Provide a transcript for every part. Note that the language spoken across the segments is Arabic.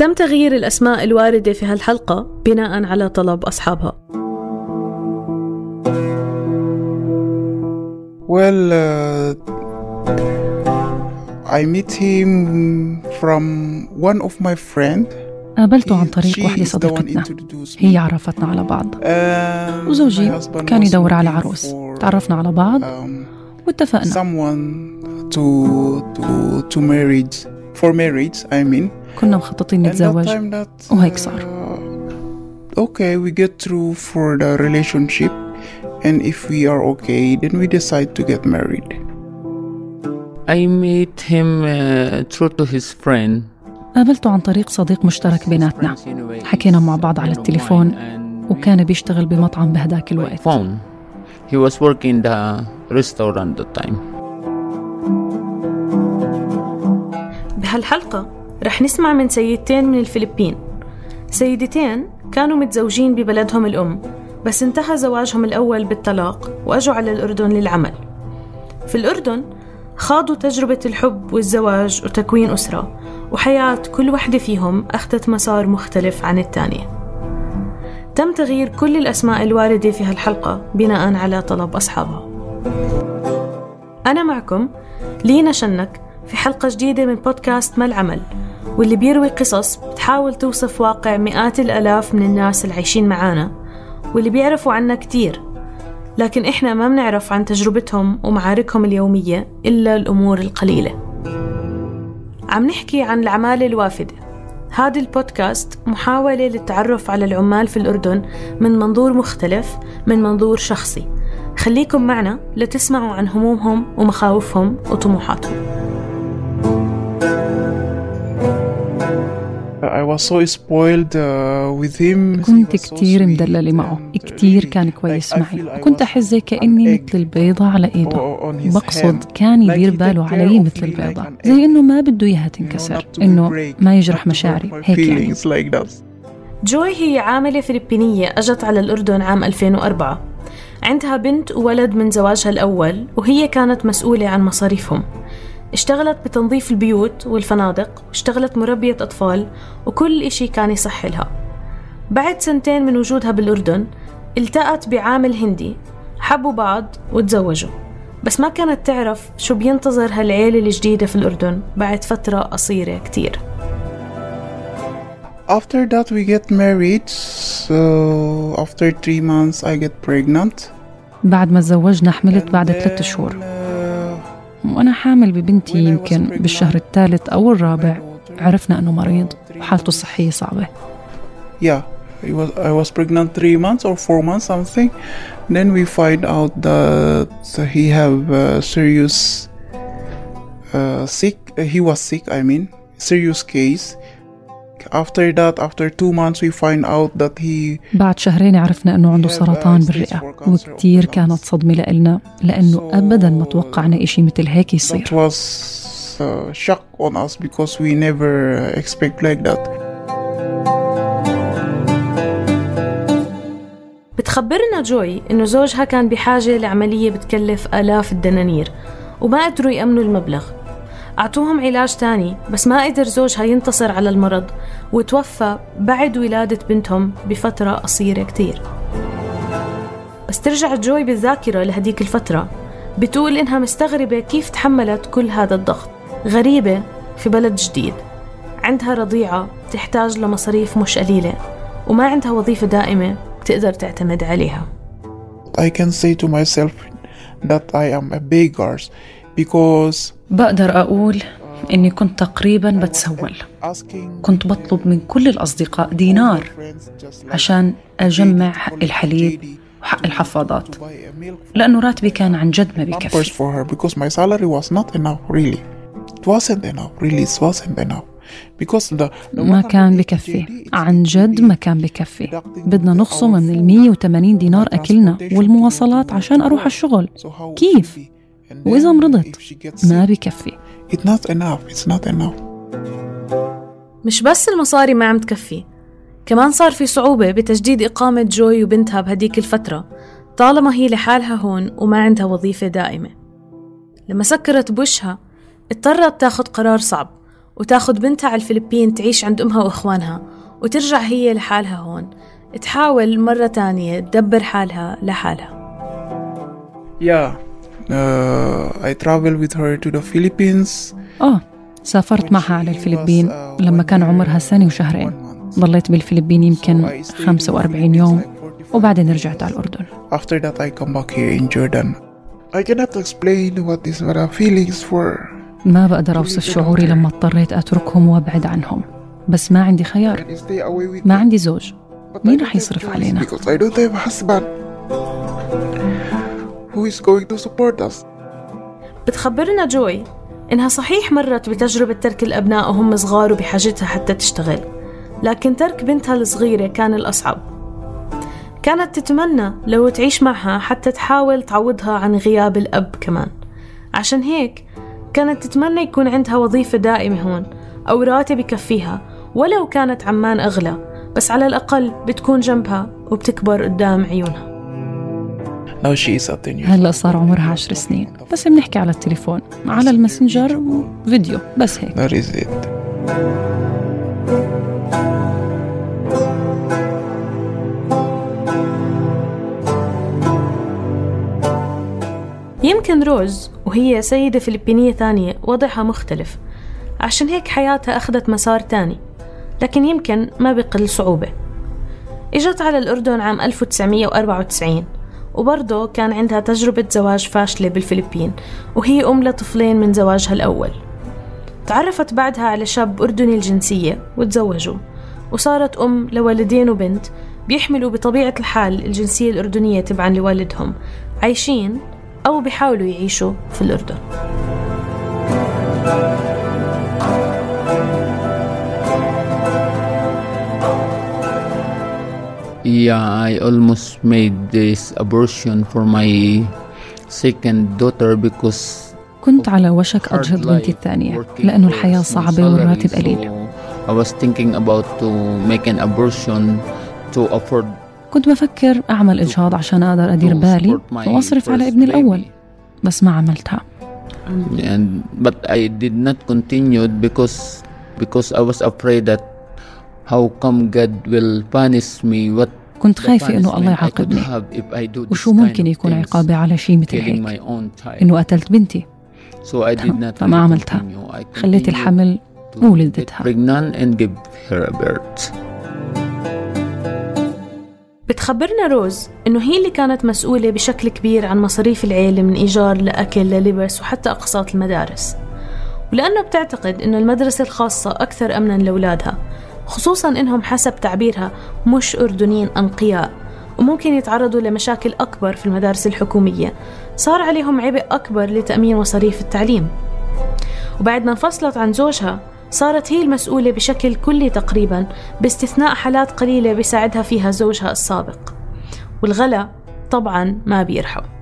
تم تغيير الأسماء الواردة في هالحلقة بناء على طلب أصحابها. Well, uh, I met him from one of my friend. قابلته عن طريق واحدة صديقتنا. هي عرفتنا على بعض. وزوجي كان يدور على عروس. تعرفنا على بعض. واتفقنا. someone to to to marriage for marriage I mean. كنا مخططين نتزوج وهيك صار okay we get through for the relationship and if we are okay then we decide to get married I met him uh, through to his friend قابلته عن طريق صديق مشترك بيناتنا حكينا مع بعض على التليفون وكان بيشتغل بمطعم بهداك الوقت phone he was working the restaurant at the time بهالحلقة رح نسمع من سيدتين من الفلبين. سيدتين كانوا متزوجين ببلدهم الأم بس انتهى زواجهم الأول بالطلاق وأجوا على الأردن للعمل. في الأردن خاضوا تجربة الحب والزواج وتكوين أسرة وحياة كل وحدة فيهم أخذت مسار مختلف عن الثانية. تم تغيير كل الأسماء الواردة في هالحلقة بناء على طلب أصحابها. أنا معكم لينا شنك في حلقة جديدة من بودكاست ما العمل واللي بيروي قصص بتحاول توصف واقع مئات الألاف من الناس اللي عايشين معانا واللي بيعرفوا عنا كتير. لكن إحنا ما بنعرف عن تجربتهم ومعاركهم اليومية إلا الأمور القليلة. عم نحكي عن العمالة الوافدة. هذا البودكاست محاولة للتعرف على العمال في الأردن من منظور مختلف من منظور شخصي. خليكم معنا لتسمعوا عن همومهم ومخاوفهم وطموحاتهم. كنت كتير مدللة معه. كتير كان كويس معي. وكنت أحس زي كأني مثل البيضة على إيده. بقصد كان يدير باله علي مثل البيضة. زي إنه ما بده إياها تنكسر إنه ما يجرح مشاعري. هيك يعني. جوي هي عاملة فلبينية أجت على الأردن عام 2004 عندها بنت وولد من زواجها الأول وهي كانت مسؤولة عن مصاريفهم. اشتغلت بتنظيف البيوت والفنادق اشتغلت مربية أطفال وكل إشي كان يصح لها. بعد سنتين من وجودها بالأردن التقت بعامل هندي حبوا بعض وتزوجوا. بس ما كانت تعرف شو بينتظر هالعيلة الجديدة في الأردن بعد فترة قصيرة كتير. After that we get married so after three months I get pregnant. بعد ما تزوجنا حملت بعد ثلاثة شهور. وأنا حامل ببنتي يمكن بالشهر الثالث أو الرابع عرفنا أنه مريض وحالته الصحية صعبة Yeah, I was, I was pregnant three months or four months something. Then we find out that he have uh, serious uh, sick. He was sick. I mean, serious case. After that, after two months, we find out that he بعد شهرين عرفنا أنه عنده سرطان بالرئة وكتير كانت صدمة لإلنا لأنه أبدا ما توقعنا إشي مثل هيك يصير. It was uh, shock on us because we never expect like that. بتخبرنا جوي إنه زوجها كان بحاجة لعملية بتكلف آلاف الدنانير وما قدروا يأمنوا المبلغ. أعطوهم علاج تاني بس ما قدر زوجها ينتصر على المرض وتوفى بعد ولادة بنتهم بفترة قصيرة كتير. بس ترجع جوي بالذاكرة لهديك الفترة. بتقول إنها مستغربة كيف تحملت كل هذا الضغط. غريبة في بلد جديد. عندها رضيعة تحتاج لمصاريف مش قليلة وما عندها وظيفة دائمة بتقدر تعتمد عليها. I can say to myself that I am a beggar because بقدر أقول إني كنت تقريبا بتسول. كنت بطلب من كل الأصدقاء دينار عشان أجمع حق الحليب وحق الحفاضات. لأنه راتبي كان عن جد ما بيكفي. ما كان بكفي عن جد ما كان بكفي بدنا نخصم من ال 180 دينار أكلنا والمواصلات عشان أروح الشغل. كيف؟ وإذا مرضت ما بكفي It's not enough. It's not enough. مش بس المصاري ما عم تكفي كمان صار في صعوبة بتجديد إقامة جوي وبنتها بهديك الفترة طالما هي لحالها هون وما عندها وظيفة دائمة لما سكرت بوشها اضطرت تاخد قرار صعب وتاخد بنتها على الفلبين تعيش عند أمها وإخوانها وترجع هي لحالها هون تحاول مرة تانية تدبر حالها لحالها Yeah, uh, I travel with her to the Philippines. آه سافرت معها على الفلبين. لما كان عمرها سنة وشهرين. ضليت بالفلبين يمكن 45 يوم. وبعدين رجعت على الأردن. After that I come back here in Jordan. I cannot explain what these feelings for. ما بقدر أوصف شعوري لما اضطريت أتركهم وأبعد عنهم. بس ما عندي خيار. ما عندي زوج. مين رح يصرف علينا؟ Who is going to support us. بتخبرنا جوي إنها صحيح مرت بتجربة ترك الأبناء وهم صغار وبحاجتها حتى تشتغل. لكن ترك بنتها الصغيرة كان الأصعب. كانت تتمنى لو تعيش معها حتى تحاول تعوضها عن غياب الأب كمان. عشان هيك كانت تتمنى يكون عندها وظيفة دائمة هون أو راتب يكفيها ولو كانت عمان أغلى بس على الأقل بتكون جنبها وبتكبر قدام عيونها. Now she is 10 years هلا صار عمرها عشر سنين. بس بنحكي على التليفون على الماسنجر فيديو بس هيك. That is it. يمكن روز وهي سيدة فلبينية ثانية وضعها مختلف. عشان هيك حياتها أخذت مسار تاني. لكن يمكن ما بقل صعوبة. إجت على الأردن عام 1994 وبرضه كان عندها تجربة زواج فاشلة بالفلبين وهي أم لطفلين من زواجها الأول. تعرفت بعدها على شاب أردني الجنسية وتزوجوا وصارت أم لولدين وبنت بيحملوا بطبيعة الحال الجنسية الأردنية تبعا لوالدهم عايشين أو بيحاولوا يعيشوا في الأردن. Yeah, I almost made this abortion for my second daughter because كنت على وشك أجهض بنتي الثانية لأنه الحياة صعبة والراتب قليل I was thinking about to make an abortion to afford كنت بفكر أعمل إجهاض عشان أقدر أدير بالي وأصرف على ابني الأول بس ما عملتها and but I did not continue because because I was afraid that كنت خايفة إنه الله punishment I could يعاقبني. have if I do this وشو ممكن of يكون عقابي على شيء مثل هيك؟ my own child. إنه قتلت بنتي. So I did not فما عملتها. خليت الحمل وولدتها. get pregnant and give her a birth. بتخبرنا روز إنه هي اللي كانت مسؤولة بشكل كبير عن مصاريف العيلة من إيجار لأكل للبس وحتى أقساط المدارس. ولأنه بتعتقد إنه المدرسة الخاصة أكثر أمنا لأولادها. خصوصا إنهم حسب تعبيرها مش أردنيين أنقياء وممكن يتعرضوا لمشاكل أكبر في المدارس الحكومية. صار عليهم عبء أكبر لتأمين مصاريف التعليم. وبعد ما انفصلت عن زوجها صارت هي المسؤولة بشكل كلي تقريبا باستثناء حالات قليلة بيساعدها فيها زوجها السابق. والغلا طبعا ما بيرحم.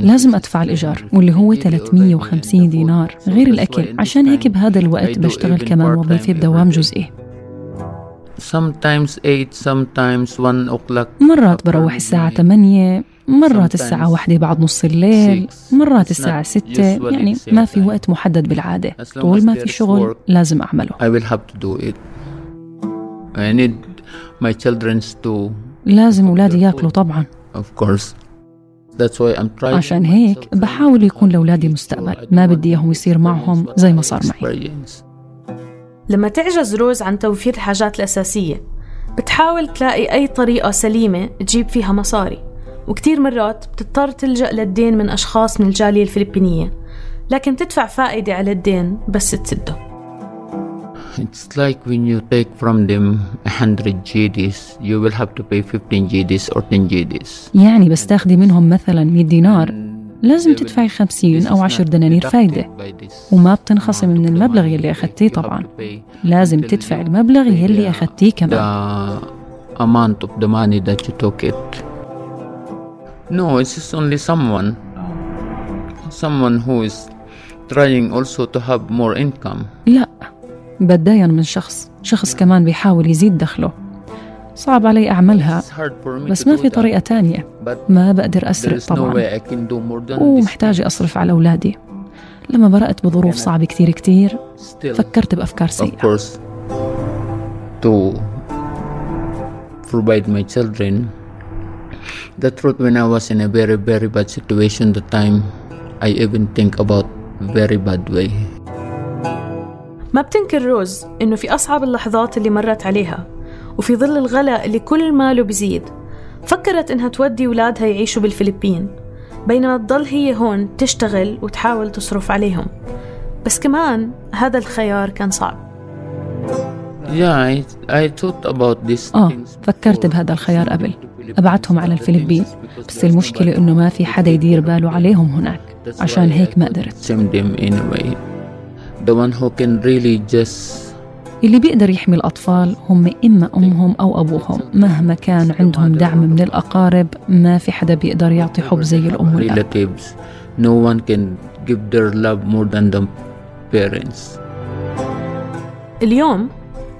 لازم أدفع الإيجار واللي هو 350 دينار. غير الأكل عشان هيك بهذا الوقت بشتغل كمان وظيفة بدوام جزئي. Sometimes 8, sometimes 1 o'clock. مرات بروح الساعة 8 مرات الساعة واحدة بعد نص الليل مرات الساعة 6 يعني ما في وقت محدد بالعادة. طول ما في شغل لازم أعمله. لازم أولادي يأكلوا طبعا. عشان هيك بحاول يكون لأولادي مستقبل. ما بدي إياهم يصير معهم زي ما صار معي. لما تعجز روز عن توفير الحاجات الأساسية بتحاول تلاقي أي طريقة سليمة تجيب فيها مصاري. وكتير مرات بتضطر تلجأ للدين من أشخاص من الجالية الفلبينية لكن تدفع فائدة على الدين بس تسده. It's like when you take from them 100 GDs, you will have to pay 15 GDs or 10 GDs. يعني بس تاخدي منهم مثلا 100 دينار لازم تدفعي 50 أو 10 دنانير فايدة وما بتنخصم من المبلغ يلي أخدتيه طبعا لازم تدفع المبلغ يلي أخدتيه كمان The amount of the money that you took it. No, it's just only someone. Someone who is trying also to have more income. لا بتداين من شخص شخص كمان بيحاول يزيد دخله. صعب علي أعملها بس ما في طريقة تانية. ما بقدر أسرق طبعا. ومحتاجة أصرف على أولادي. لما برأت بظروف صعبة كتير كتير فكرت بأفكار سيئة. ما بتنكر روز إنه في أصعب اللحظات اللي مرت عليها وفي ظل الغلاء اللي كل ماله بزيد فكرت إنها تودي ولادها يعيشوا بالفلبين بينما تضل هي هون تشتغل وتحاول تصرف عليهم. بس كمان هذا الخيار كان صعب. Yeah, I, I thought about these آه فكرت. بهذا الخيار قبل. أبعتهم على الفلبين. بس المشكلة إنه ما في حدا يدير باله عليهم هناك. عشان هيك ما قدرت. The one who can really just اللي بيقدر يحمي الأطفال هم إما أمهم أو أبوهم. مهما كان عندهم دعم من الأقارب ما في حدا بيقدر يعطي حب زي الأم والأب. relatives, no one can give their love more than the parents. اليوم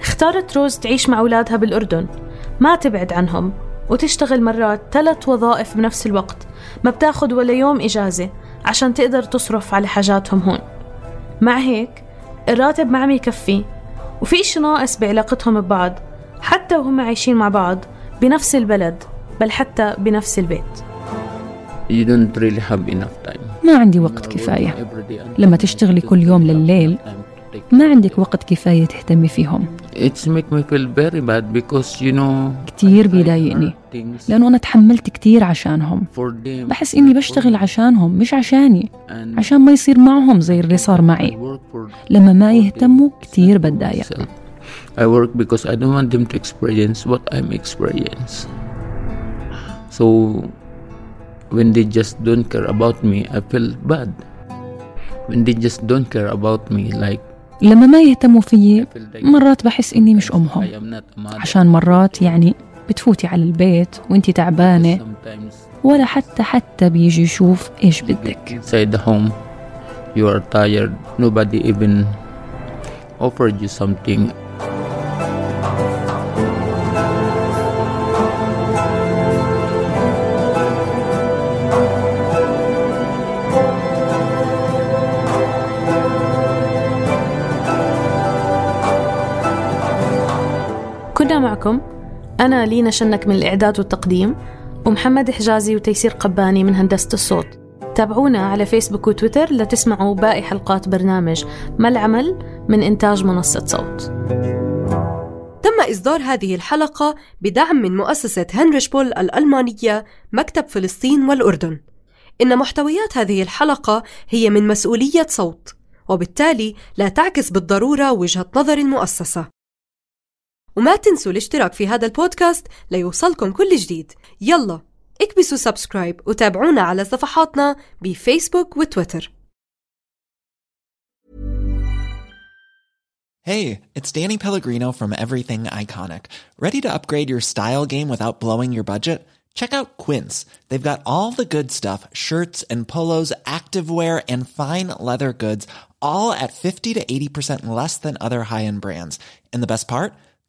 اختارت روز تعيش مع أولادها بالأردن. ما تبعد عنهم وتشتغل مرات ثلاث وظائف بنفس الوقت. ما بتاخد ولا يوم إجازة عشان تقدر تصرف على حاجاتهم هون. مع هيك الراتب ما عم يكفي. وفي إشي ناقص بعلاقتهم ببعض حتى وهم عايشين مع بعض بنفس البلد بل حتى بنفس البيت. You don't really have enough time. ما عندي وقت كفاية. لما تشتغلي كل يوم لليل ما عندك وقت كفاية تهتمي فيهم. It's make me feel very bad because you know كتير بيضايقني لأنه أنا تحملت كتير عشانهم for them. بحس إني بشتغل عشانهم مش عشاني and عشان ما يصير معهم زي اللي صار معي I work for لما ما يهتموا كتير بتضايق. I work because I don't want them to experience what I'm experiencing. So when they just don't care about me, I feel bad. When they just don't care about me, like لما ما يهتموا فيي مرات بحس إني مش أمهم. عشان مرات يعني بتفوتي على البيت وإنتي تعبانة ولا حتى حتى بيجي يشوف إيش بدك inside the home, you are tired. Nobody even offered you something. معكم أنا لينا شنك من الإعداد والتقديم ومحمد حجازي وتيسير قباني من هندسة الصوت. تابعونا على فيسبوك وتويتر لتسمعوا باقي حلقات برنامج ما العمل من إنتاج منصة صوت. تم إصدار هذه الحلقة بدعم من مؤسسة هنريش بول الألمانية مكتب فلسطين والأردن. إن محتويات هذه الحلقة هي من مسؤولية صوت وبالتالي لا تعكس بالضرورة وجهة نظر المؤسسة. وما تنسوا الاشتراك في هذا البودكاست ليوصلكم كل جديد يلا اكبسوا سبسكرايب وتابعونا على صفحاتنا بفيسبوك وتويتر Hey, it's Danny Pellegrino from Everything Iconic. Ready to upgrade your style game without blowing your budget? Check out Quince. They've got all the good stuff shirts and polos, activewear, and fine leather goods, all at 50 to 80% less than other high end brands. And the best part?